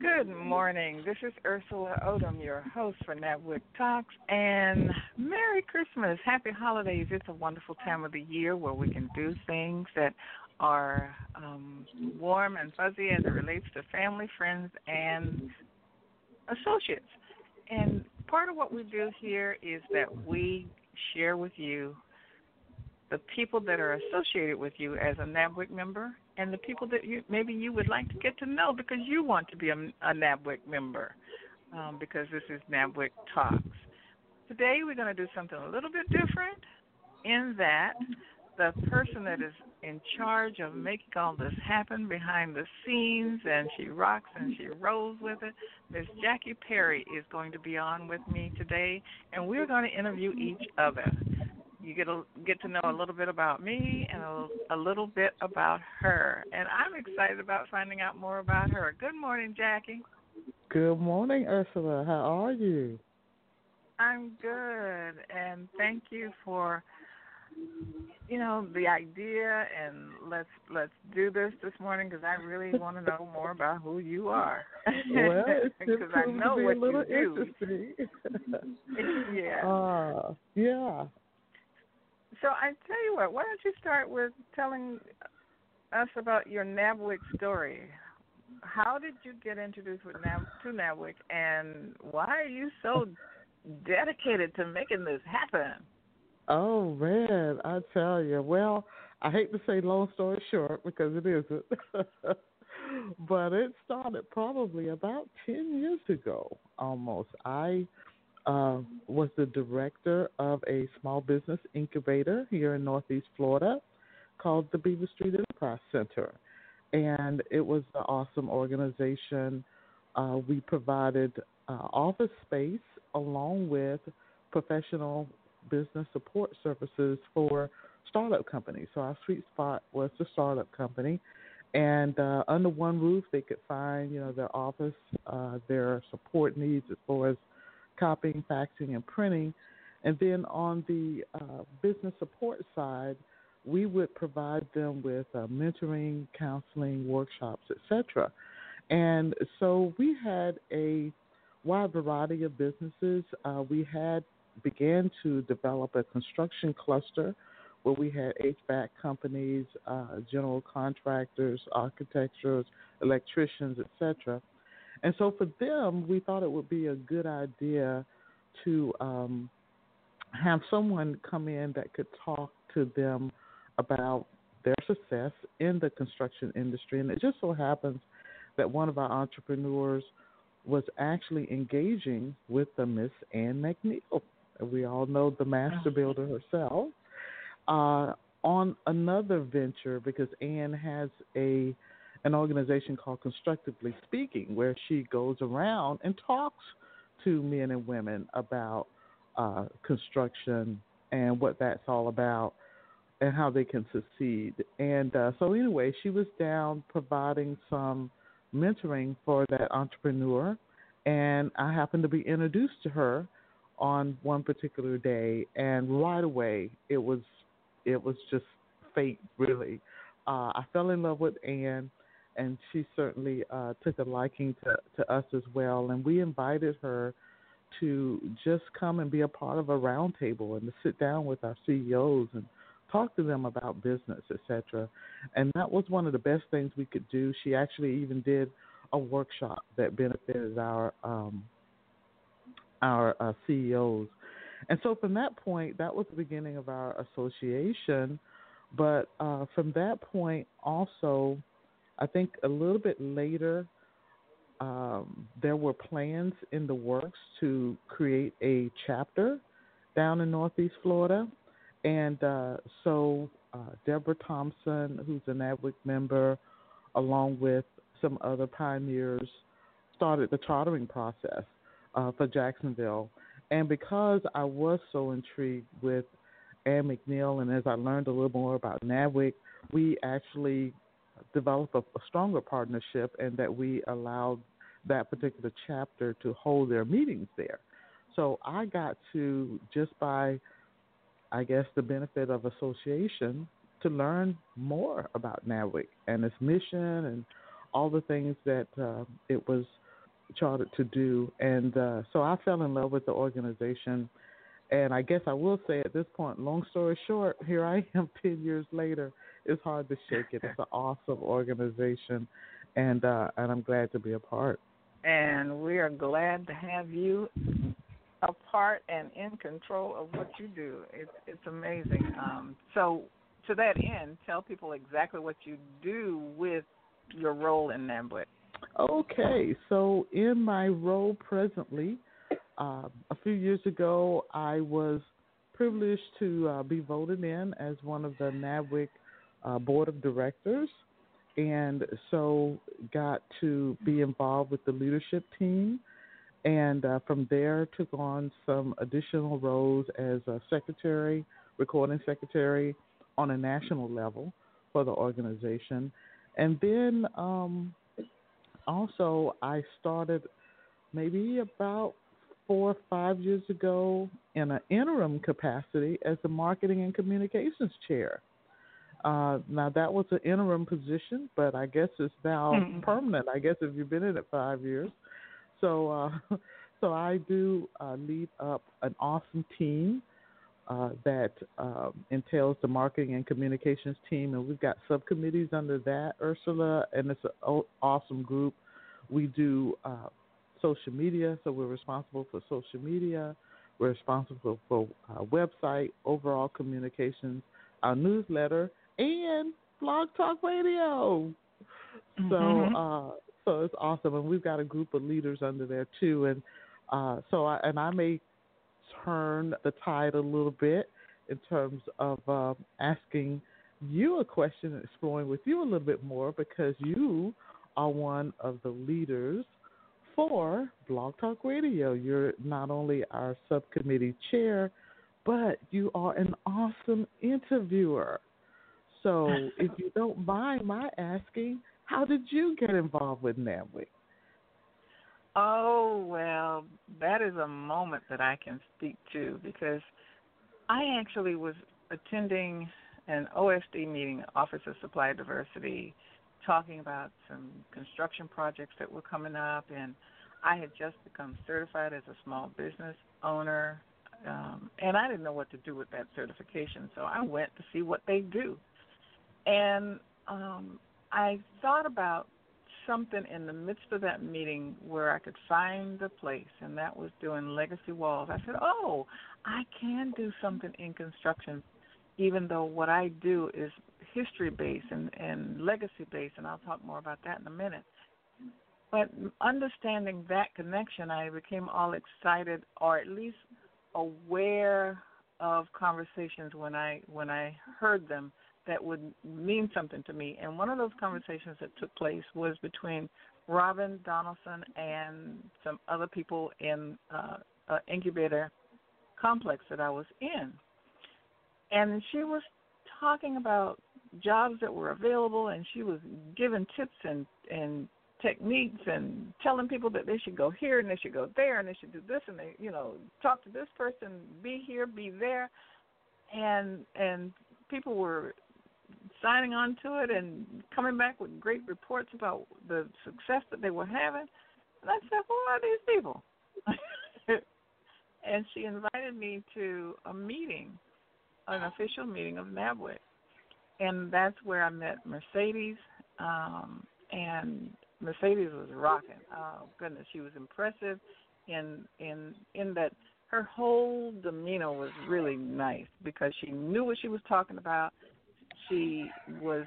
Good morning. This is Ersula Odom, your host for NABWIC Talks, and Merry Christmas. Happy holidays. It's a wonderful time of the year where we can do things that are um, warm and fuzzy as it relates to family, friends, and associates. And part of what we do here is that we share with you the people that are associated with you as a NABWIC member and the people that you maybe you would like to get to know because you want to be a, a NABWIC member um, because this is NABWIC Talks. Today we're going to do something a little bit different in that the person that is in charge of making all this happen behind the scenes and she rocks and she rolls with it. Miss Jackie Perry is going to be on with me today and we're going to interview each other you get a, get to know a little bit about me and a, a little bit about her. And I'm excited about finding out more about her. Good morning, Jackie. Good morning, Ersula. How are you? I'm good, and thank you for you know the idea and let's let's do this this morning because I really want to know more about who you are. Well, because I know to be what a little you interesting. do. yeah. Uh, yeah. So I tell you what, why don't you start with telling us about your NABWIC story? How did you get introduced with NAB, to NABWIC, and why are you so dedicated to making this happen? Oh man, I tell you. Well, I hate to say long story short because it isn't, but it started probably about ten years ago, almost. I uh, was the director of a small business incubator here in Northeast Florida called the Beaver Street Enterprise Center. And it was an awesome organization. Uh, we provided uh, office space along with professional business support services for startup companies. So our sweet spot was the startup company. And uh, under one roof, they could find, you know, their office, uh, their support needs as far as copying, faxing, and printing. And then on the uh, business support side, we would provide them with uh, mentoring, counseling, workshops, etc. And so we had a wide variety of businesses. Uh, we had began to develop a construction cluster where we had HVAC companies, uh, general contractors, architects, electricians, etc. And so for them, we thought it would be a good idea to um, have someone come in that could talk to them about their success in the construction industry. And it just so happens that one of our entrepreneurs was actually engaging with the Miss Ann McNeill. We all know the master builder herself. Uh, on another venture, because Ann has a an organization called Constructively Speaking, where she goes around and talks to men and women about uh, construction and what that's all about and how they can succeed. And uh, so, anyway, she was down providing some mentoring for that entrepreneur, and I happened to be introduced to her on one particular day, and right away it was it was just fate, really. Uh, I fell in love with Ann and she certainly uh, took a liking to, to us as well. And we invited her to just come and be a part of a roundtable and to sit down with our CEOs and talk to them about business, etc. And that was one of the best things we could do. She actually even did a workshop that benefited our um, our uh, CEOs. And so from that point, that was the beginning of our association. But uh, from that point, also, I think a little bit later, um, there were plans in the works to create a chapter down in Northeast Florida. And uh, so uh, Deborah Thompson, who's an NABWIC member, along with some other pioneers, started the chartering process uh, for Jacksonville. And because I was so intrigued with Ann McNeill, and as I learned a little more about NABWIC, we actually developed a, a stronger partnership and that we allowed that particular chapter to hold their meetings there. So I got to, just by, I guess, the benefit of association, to learn more about NABWIC and its mission and all the things that uh, it was chartered to do. And uh, so I fell in love with the organization. And I guess I will say at this point, long story short, here I am 10 years later. It's hard to shake it. It's an awesome organization, and uh, and I'm glad to be a part. And we are glad to have you a part and in control of what you do. It's it's amazing. Um, so to that end, tell people exactly what you do with your role in NABWIC. Okay, so in my role presently, uh, a few years ago, I was privileged to uh, be voted in as one of the NABWIC uh, board of directors, and so got to be involved with the leadership team. And uh, from there, took on some additional roles as a secretary, recording secretary on a national level for the organization. And then um, also, I started maybe about four or five years ago in an interim capacity as the marketing and communications chair. Uh, now that was an interim position, but I guess it's now mm-hmm. permanent. I guess if you've been in it five years, so uh, so I do uh, lead up an awesome team uh, that um, entails the marketing and communications team, and we've got subcommittees under that, Ersula, and it's an awesome group. We do uh, social media, so we're responsible for social media. We're responsible for our website, overall communications, our newsletter, and Blog Talk Radio. Mm-hmm. So, uh, so it's awesome, and we've got a group of leaders under there too. And uh, so, I, and I may turn the tide a little bit in terms of uh, asking you a question and exploring with you a little bit more because you are one of the leaders for Blog Talk Radio. You're not only our subcommittee chair, but you are an awesome interviewer. So, if you don't mind my asking, how did you get involved with NABWIC? Oh, well, that is a moment that I can speak to because I actually was attending an OSD meeting, Office of Supply Diversity, talking about some construction projects that were coming up, and I had just become certified as a small business owner, um, and I didn't know what to do with that certification, so I went to see what they do, and um, I thought about something in the midst of that meeting where I could find a place, and that was doing legacy walls. I said, "Oh, I can do something in construction, even though what I do is history based and, and legacy based, and I'll talk more about that in a minute." But understanding that connection, I became all excited, or at least aware of conversations when I when I heard them that would mean something to me. And one of those conversations that took place was between Robin Donaldson and some other people in uh, an incubator complex that I was in. And she was talking about jobs that were available and she was giving tips and and techniques and telling people that they should go here and they should go there and they should do this and they you know talk to this person be here be there and and people were signing on to it and coming back with great reports about the success that they were having. And I said, Who are these people? and she invited me to a meeting, an official meeting of NABWIC. And that's where I met Mercedes. Um, and Mercedes was rocking. Oh goodness, she was impressive in in in that her whole demeanor was really nice because she knew what she was talking about. She was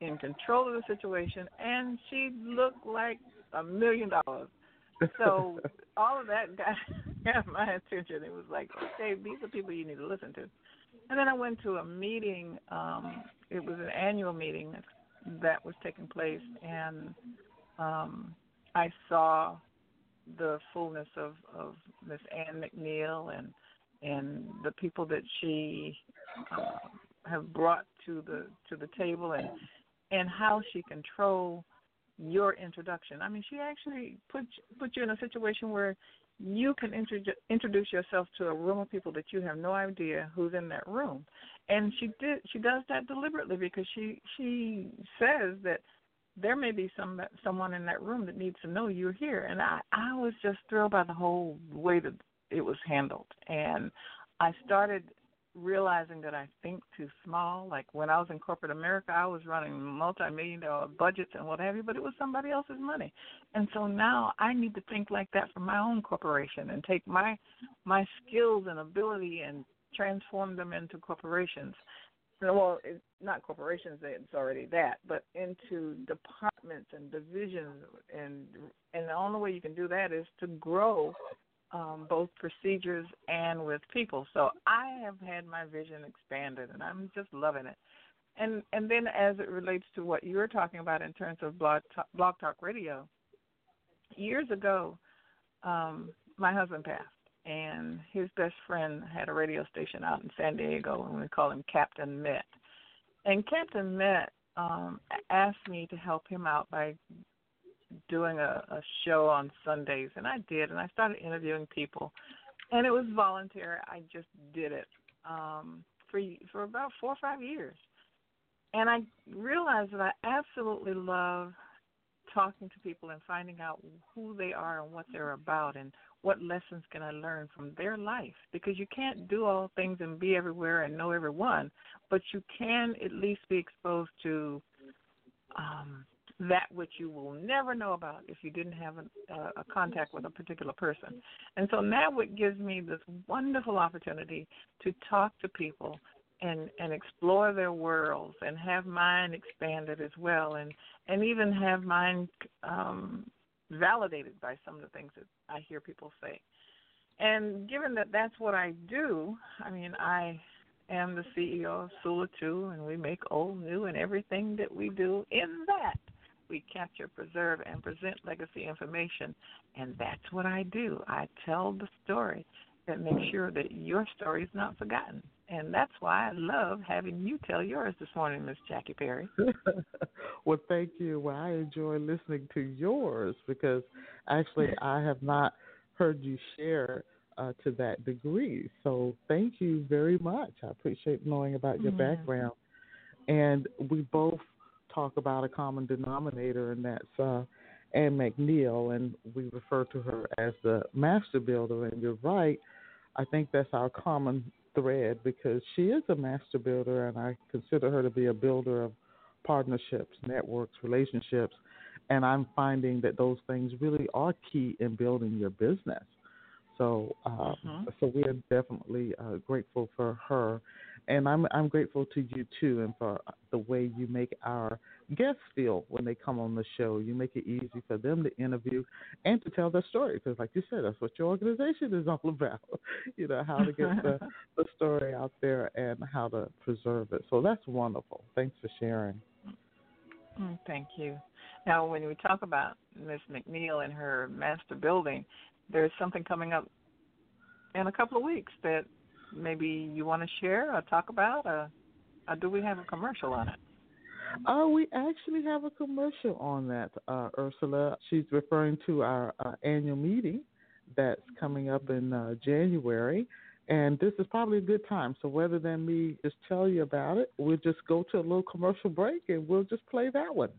in control of the situation, and she looked like a million dollars. So all of that got, got my attention. It was like, okay, these are people you need to listen to. And then I went to a meeting. Um, it was an annual meeting that was taking place, and um, I saw the fullness of of Miss Ann McNeill and and the people that she uh, have brought to the to the table and and how she control your introduction. I mean, she actually put put you in a situation where you can introdu- introduce yourself to a room of people that you have no idea who's in that room, and she did she does that deliberately because she she says that there may be some someone in that room that needs to know you're here. And i i was just thrilled by the whole way that it was handled. And i started realizing that i think too small. Like when i was in corporate america i was running multi-million dollar budgets and what have you but it was somebody else's money. And so now i need to think like that for my own corporation and take my my skills and ability and transform them into corporations. Well, it's not corporations; it's already that, but into departments and divisions, and and the only way you can do that is to grow um, both procedures and with people. So I have had my vision expanded, and I'm just loving it. And and then as it relates to what you're talking about in terms of blog talk, blog talk radio, years ago, um, my husband passed and his best friend had a radio station out in San Diego, and we call him Captain Met. And Captain Met um, asked me to help him out by doing a, a show on Sundays, and I did, and I started interviewing people, and it was voluntary. I just did it um, for for about four or five years, and I realized that I absolutely love talking to people and finding out who they are and what they're about and what lessons can I learn from their life? Because you can't do all things and be everywhere and know everyone, but you can at least be exposed to um, that which you will never know about if you didn't have a, a contact with a particular person. And so now it gives me this wonderful opportunity to talk to people and and explore their worlds and have mine expanded as well and and even have mine um validated by some of the things that I hear people say. And given that that's what I do, I mean, I am the CEO of Sula Too, and we make old new and everything that we do. In that, we capture, preserve, and present legacy information. And that's what I do. I tell the story that makes sure that your story is not forgotten. And that's why I love having you tell yours this morning, Miss Jackie Perry. well, thank you. Well, I enjoy listening to yours because actually I have not heard you share uh, to that degree. So thank you very much. I appreciate knowing about your yeah. background. And we both talk about a common denominator, and that's uh, Ann McNeill, and we refer to her as the master builder. And you're right. I think that's our common thread because she is a master builder, and I consider her to be a builder of partnerships, networks, relationships. And I'm finding that those things really are key in building your business. So, uh, mm-hmm. so we are definitely uh, grateful for her, and I'm I'm grateful to you too, and for the way you make our guests feel when they come on the show. You make it easy for them to interview and to tell their story, because like you said, that's what your organization is all about. you know how to get the the story out there and how to preserve it. So that's wonderful. Thanks for sharing. Mm, thank you. Now, when we talk about Miss McNeill and her master building, there's something coming up in a couple of weeks that maybe you want to share or talk about, or, or do we have a commercial on it? Uh, we actually have a commercial on that, uh, Ersula. She's referring to our uh, annual meeting that's coming up in uh, January, And this is probably a good time. So rather than me just tell you about it, we'll just go to a little commercial break and we'll just play that one.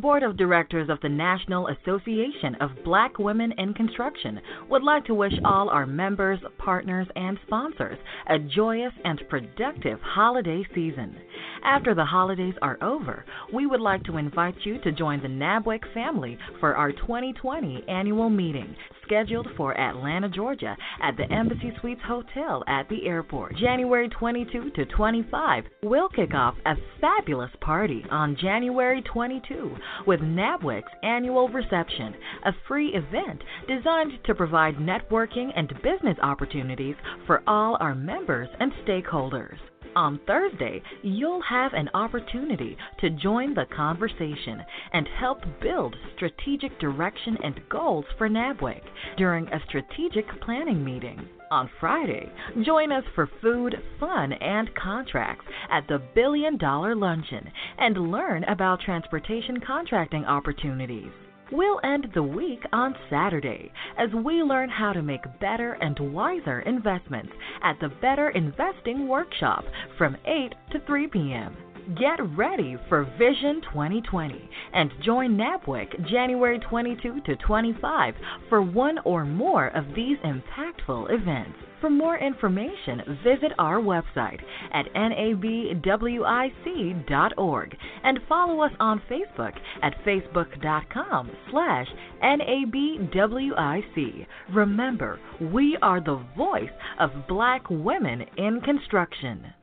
Board of Directors of the National Association of Black Women in Construction would like to wish all our members, partners, and sponsors a joyous and productive holiday season. After the holidays are over, we would like to invite you to join the NABWIC family for our 2020 annual meeting scheduled for Atlanta, Georgia at the Embassy Suites Hotel at the airport. January 22 to 25, we'll kick off a fabulous party on January 22 with NABWIC's annual reception, a free event designed to provide networking and business opportunities for all our members and stakeholders. On Thursday, you'll have an opportunity to join the conversation and help build strategic direction and goals for NABWIC during a strategic planning meeting. On Friday, join us for food, fun, and contracts at the Billion Dollar Luncheon and learn about transportation contracting opportunities. We'll end the week on Saturday as we learn how to make better and wiser investments at the Better Investing Workshop from 8 to 3 p.m. Get ready for Vision 2020 and join NABWIC January 22 to 25 for one or more of these impactful events. For more information, visit our website at nabwic.org and follow us on Facebook at facebook.com slash nabwic. Remember, we are the voice of black women in construction.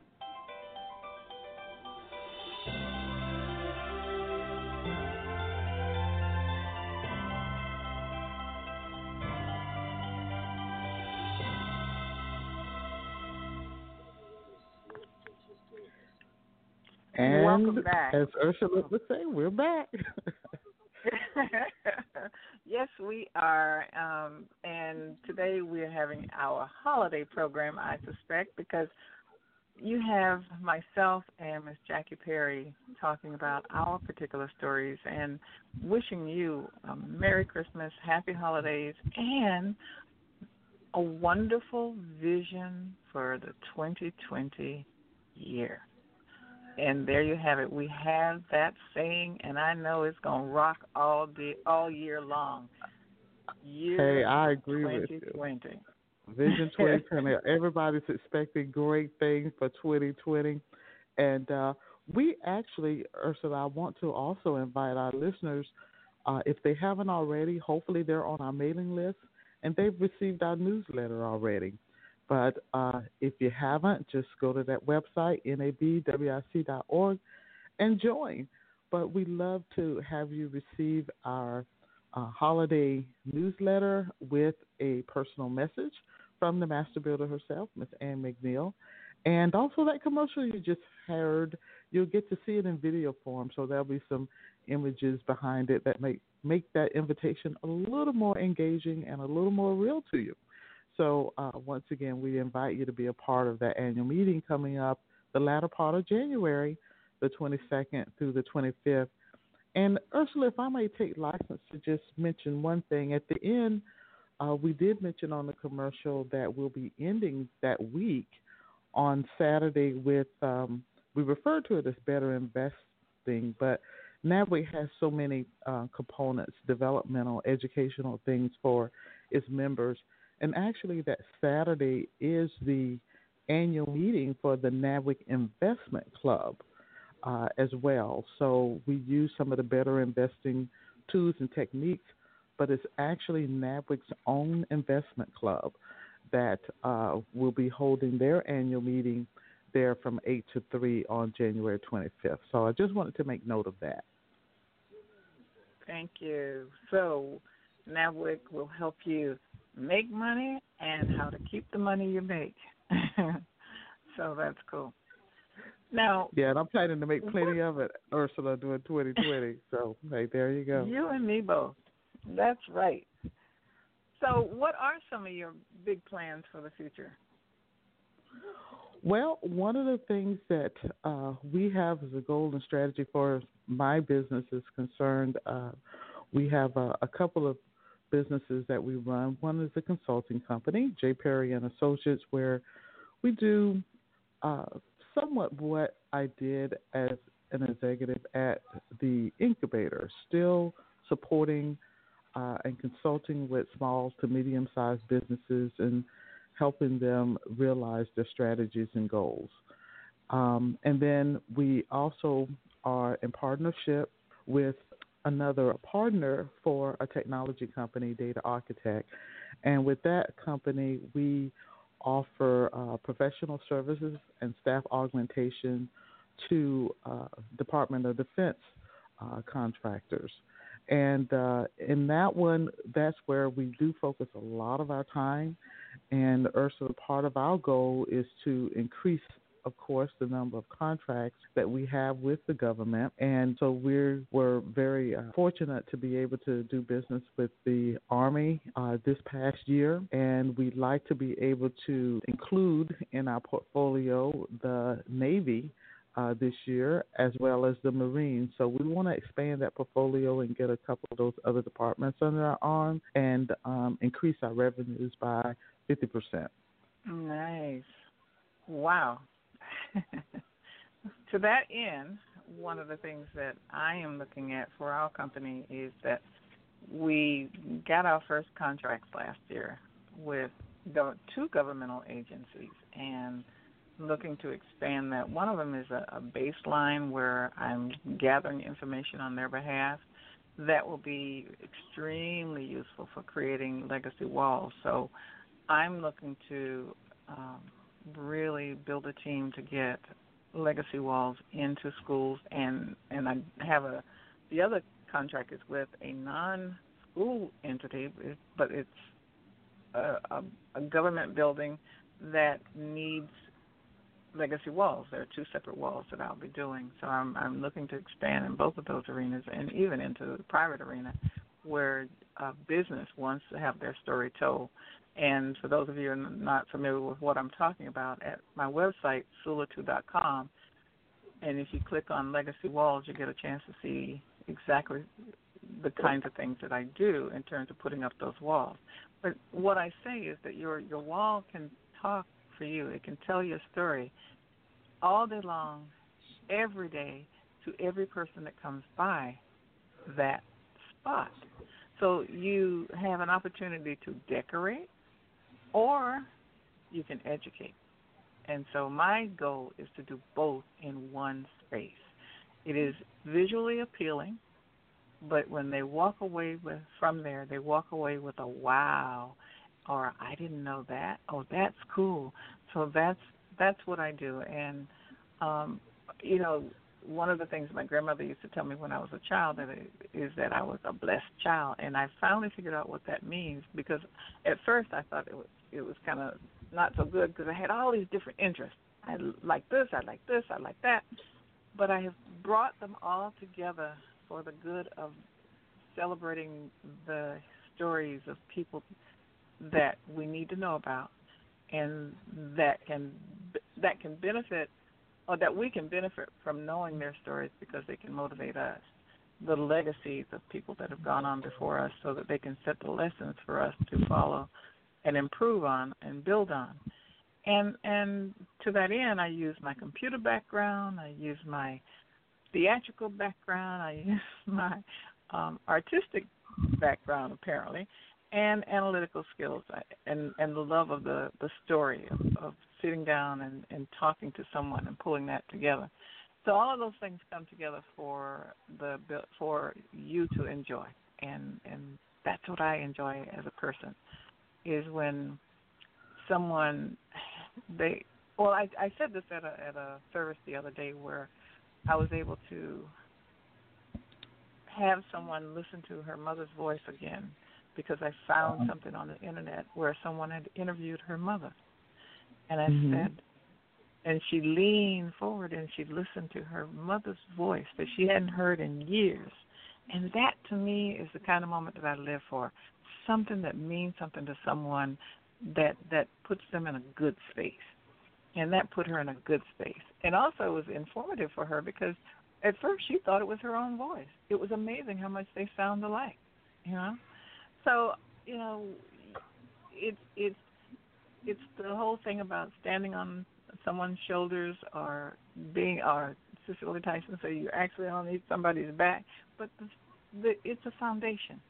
Back. as Ersula would say, we're back. yes, we are. Um, and today we're having our holiday program, I suspect, because you have myself and Miss Jackie Perry talking about our particular stories and wishing you a Merry Christmas, Happy Holidays, and a wonderful vision for the 2020 year. And there you have it. We have that saying, and I know it's gonna rock all day, all year long. Year hey, I agree with you. 2020. Vision 2020. Everybody's expecting great things for 2020. And uh, we actually, Ersula, I want to also invite our listeners, uh, if they haven't already, hopefully they're on our mailing list and they've received our newsletter already. But uh, if you haven't, just go to that website, nabwic.org, and join. But we love to have you receive our uh, holiday newsletter with a personal message from the master builder herself, Miss Ann McNeill. And also that commercial you just heard, you'll get to see it in video form. So there'll be some images behind it that make make that invitation a little more engaging and a little more real to you. So uh, once again, we invite you to be a part of that annual meeting coming up the latter part of January, the 22nd through the 25th. And Ersula, if I may take license to just mention one thing at the end, uh, we did mention on the commercial that we'll be ending that week on Saturday with um, we refer to it as better investing, but NABWIC has so many uh, components, developmental, educational things for its members and actually, that Saturday is the annual meeting for the NABWIC Investment Club uh, as well. So we use some of the better investing tools and techniques, but it's actually NABWIC's own investment club that uh, will be holding their annual meeting there from 8 to 3 on January 25th. So I just wanted to make note of that. Thank you. So, NABWIC will help you make money and how to keep the money you make. so that's cool. Now, yeah, and I'm planning to make plenty of it, Ersula, doing 2020. so, hey, there you go. You and me both. That's right. So, what are some of your big plans for the future? Well, one of the things that uh, we have as a goal and strategy for my business is concerned, uh, we have a, a couple of businesses that we run. One is a consulting company, J. Perry and Associates, where we do uh, somewhat what I did as an executive at the incubator, still supporting uh, and consulting with small to medium sized businesses and helping them realize their strategies and goals. Um, and then we also are in partnership with another partner for a technology company, Data Architect. And with that company, we offer uh, professional services and staff augmentation to uh, Department of Defense uh, contractors. And uh, in that one, that's where we do focus a lot of our time. And Ersula, part of our goal is to increase of course, the number of contracts that we have with the government. And so we're, we're very uh, fortunate to be able to do business with the Army uh, this past year. And we'd like to be able to include in our portfolio the Navy. Uh, this year, as well as the Marines. So we want to expand that portfolio and get a couple of those other departments under our arm and um, increase our revenues by 50%. Nice. Wow. to that end, one of the things that I am looking at for our company is that we got our first contracts last year with two governmental agencies and looking to expand that. One of them is a, a baseline where I'm gathering information on their behalf that will be extremely useful for creating legacy walls. So I'm looking to um, really build a team to get legacy walls into schools and and I have a the other contract is with a non school entity but it's a, a, a government building that needs legacy walls. There are two separate walls that I'll be doing. So I'm I'm looking to expand in both of those arenas and even into the private arena where a business wants to have their story told and for those of you who are not familiar with what I'm talking about, at my website, sulatu.com, and if you click on Legacy Walls, you get a chance to see exactly the kinds of things that I do in terms of putting up those walls. But what I say is that your your wall can talk for you. It can tell your story all day long, every day, to every person that comes by that spot. So you have an opportunity to decorate, or you can educate. And so my goal is to do both in one space. It is visually appealing, but when they walk away with from there, they walk away with a wow or I didn't know that. Oh, that's cool. So that's that's what I do and um you know, one of the things my grandmother used to tell me when I was a child that it, is that I was a blessed child, and I finally figured out what that means because at first I thought it was it was kind of not so good because I had all these different interests. I like this, I like this, I like that, but I have brought them all together for the good of celebrating the stories of people that we need to know about and that can that can benefit or that we can benefit from knowing their stories because they can motivate us the legacies of people that have gone on before us so that they can set the lessons for us to follow and improve on and build on. And and to that end, I use my computer background, I use my theatrical background, I use my um, artistic background apparently, and analytical skills and and the love of the the story of, of sitting down and and talking to someone and pulling that together. So all of those things come together for the for you to enjoy, and and that's what I enjoy as a person is when someone they well I I said this at a at a service the other day where I was able to have someone listen to her mother's voice again because I found uh-huh. something on the internet where someone had interviewed her mother. And I mm-hmm. said and she leaned forward and she listened to her mother's voice that she hadn't heard in years. And that to me is the kind of moment that I live for. Something that means something to someone that that puts them in a good space. And that put her in a good space. And also it was informative for her because at first she thought it was her own voice. It was amazing how much they sound alike. You know? So, you know, it's it's it's the whole thing about standing on someone's shoulders or being or Cicely Tyson say you're actually on somebody's back, but the, the, it's a foundation.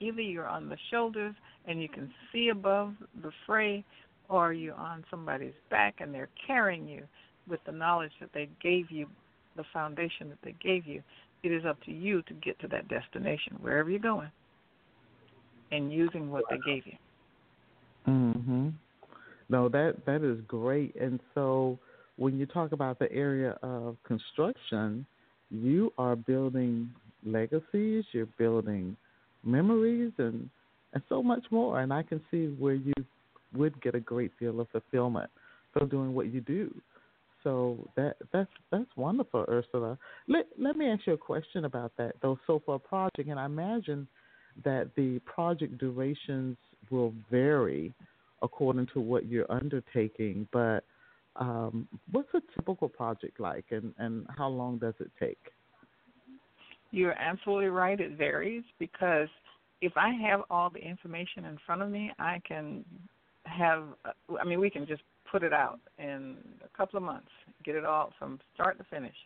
Either you're on the shoulders and you can see above the fray, or you're on somebody's back and they're carrying you with the knowledge that they gave you, the foundation that they gave you. It is up to you to get to that destination, wherever you're going, and using what they gave you. Mhm. No, that that is great. And so when you talk about the area of construction, you are building legacies, you're building memories and and so much more. And I can see where you would get a great deal of fulfillment from doing what you do. So that that's that's wonderful, Ersula. Let let me ask you a question about that though. So for a project, and I imagine that the project durations will vary according to what you're undertaking. But um, what's a typical project like, and, and how long does it take? You're absolutely right. It varies because if I have all the information in front of me, I can have, I mean, we can just put it out in a couple of months, get it all from start to finish.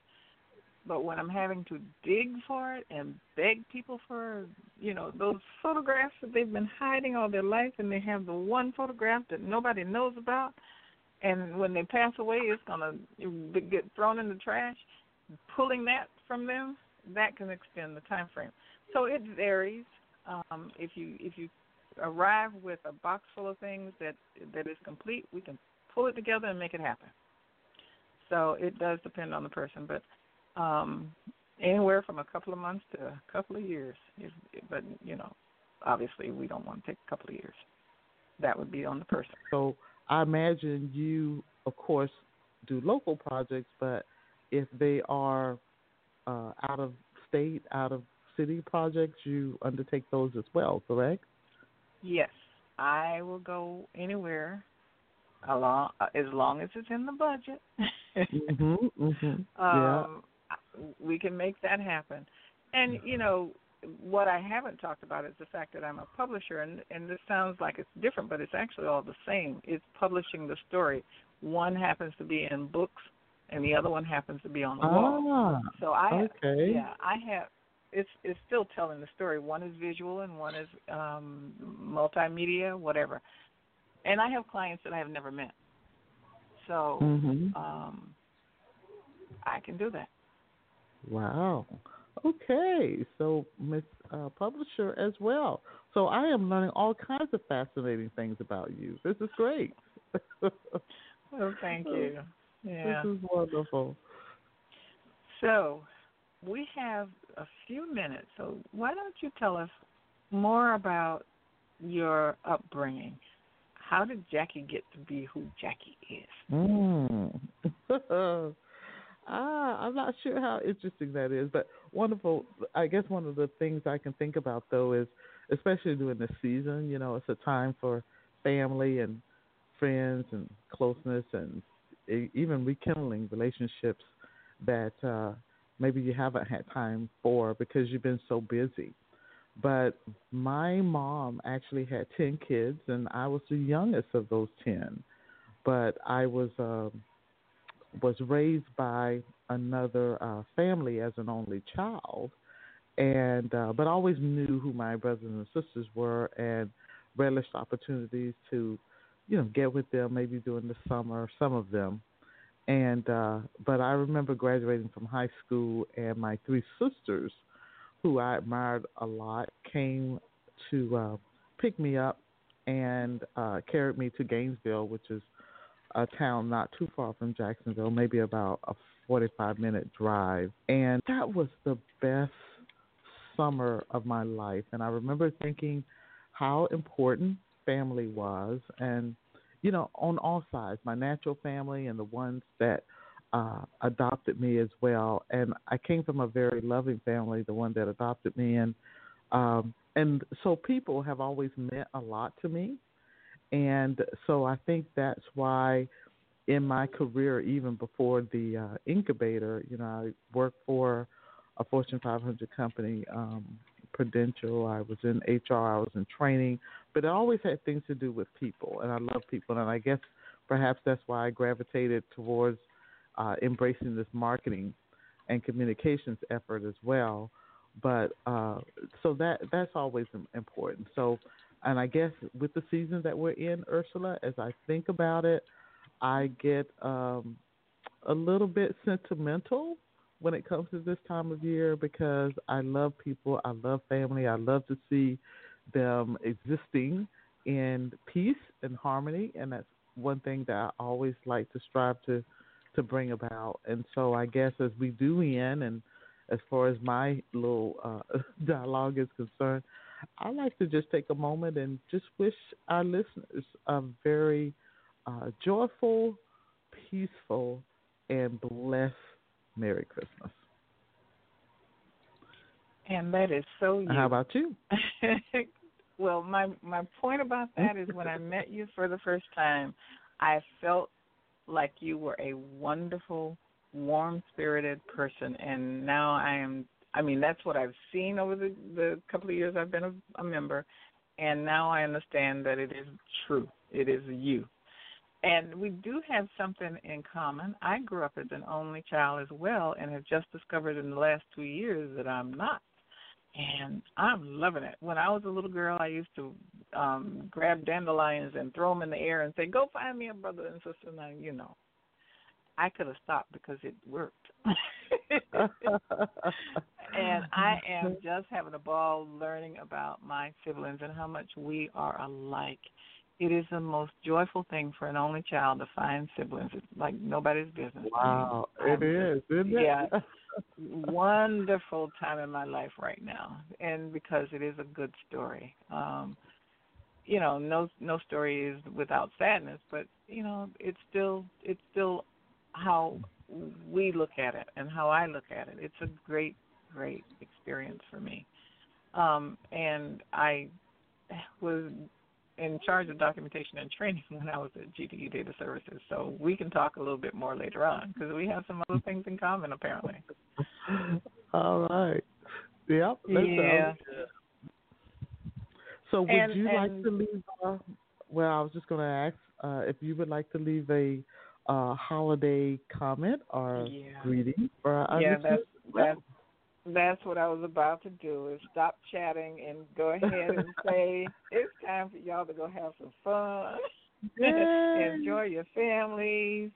But when I'm having to dig for it and beg people for, you know, those photographs that they've been hiding all their life, and they have the one photograph that nobody knows about, and when they pass away, it's gonna get thrown in the trash. Pulling that from them, that can extend the time frame. So it varies. Um, if you if you arrive with a box full of things that that is complete, we can pull it together and make it happen. So it does depend on the person, but um, anywhere from a couple of months to a couple of years. But you know, obviously, we don't want to take a couple of years. That would be on the person. So I imagine you, of course, do local projects, but if they are uh, out of state, out of city projects, you undertake those as well, correct? Yes, I will go anywhere along as long as it's in the budget. mhm, mhm. Yeah. We can make that happen. And you know what I haven't talked about is the fact that I'm a publisher, and and this sounds like it's different, but it's actually all the same. It's publishing the story. One happens to be in books, and the other one happens to be on the ah, wall. So I okay. yeah I have it's it's still telling the story. One is visual and one is um multimedia, whatever. And I have clients that I have never met. So mm-hmm. um I can do that. Wow. Okay, so Miss uh, Publisher as well. So I am learning all kinds of fascinating things about you. This is great. well, thank you. Yeah. This is wonderful. So we have a few minutes. So why don't you tell us more about your upbringing? How did Jackie get to be who Jackie is? Mm. Ah, I'm not sure how interesting that is, but wonderful. I guess one of the things I can think about though is, especially during the season, you know, it's a time for family and friends and closeness and even rekindling relationships that uh, maybe you haven't had time for because you've been so busy. But my mom actually had 10 kids, and I was the youngest of those 10. But I was. Uh, was raised by another uh, family as an only child, and uh, but always knew who my brothers and sisters were, and relished opportunities to, you know, get with them maybe during the summer, some of them. And uh, but I remember graduating from high school, and my three sisters, who I admired a lot, came to uh, pick me up and uh, carried me to Gainesville, which is a town not too far from Jacksonville, maybe about a 45 minute drive. And that was the best summer of my life. And I remember thinking how important family was. And you know, on all sides, my natural family and the ones that uh, adopted me as well. And I came from a very loving family, the one that adopted me, and um, and so people have always meant a lot to me. And so I think that's why in my career, even before the uh, incubator, you know, I worked for a Fortune 500 company, um, Prudential. I was in HR. I was in training, but it always had things to do with people, and I love people. And I guess perhaps that's why I gravitated towards uh, embracing this marketing and communications effort as well. But uh, so that that's always important. So, and I guess with the season that we're in, Ersula, as I think about it, I get um, a little bit sentimental when it comes to this time of year because I love people, I love family, I love to see them existing in peace and harmony, and that's one thing that I always like to strive to to bring about. And so I guess as we do end, and as far as my little uh, dialogue is concerned, I like to just take a moment and just wish our listeners a very uh, joyful, peaceful, and blessed Merry Christmas. And that is so you. How about you? well, my my point about that is when I met you for the first time, I felt like you were a wonderful, warm-spirited person, and now I am. I mean, that's what I've seen over the the couple of years I've been a, a member, and now I understand that it is true. It is you. And we do have something in common. I grew up as an only child as well, and have just discovered in the last two years that I'm not and I'm loving it. When I was a little girl, I used to um grab dandelions and throw them in the air and say, "Go find me a brother and sister." And I, you know, I could have stopped because it worked. and I am just having a ball learning about my siblings and how much we are alike. It is the most joyful thing for an only child to find siblings. It's like nobody's business. Wow, it is, isn't it? Yeah. wonderful time in my life right now, and because it is a good story. Um, you know, no no story is without sadness, but you know, it's still it's still how we look at it and how I look at it. It's a great great experience for me. Um, and I was in charge of documentation and training when I was at GTE Data Services. So we can talk a little bit more later on because we have some other things in common apparently. All right. Yep. Yeah. So would and, you and, like to leave? Uh, well, I was just going to ask uh, if you would like to leave a uh, holiday comment or yeah. greeting for our yeah. That's, that's that's what I was about to do is stop chatting and go ahead and say it's time for y'all to go have some fun, enjoy your families.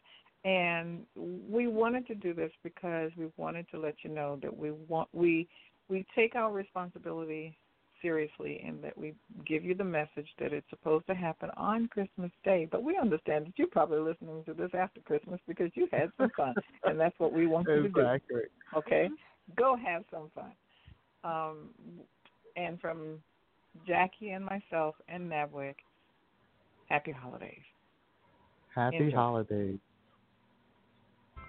And we wanted to do this because we wanted to let you know that we want we we take our responsibility seriously and that we give you the message that it's supposed to happen on Christmas Day. But we understand that you're probably listening to this after Christmas because you had some fun, and that's what we want you exactly. to do. Okay go have some fun. Um, and from Jackie and myself and NABWIC, happy holidays. Happy Enjoy. holidays.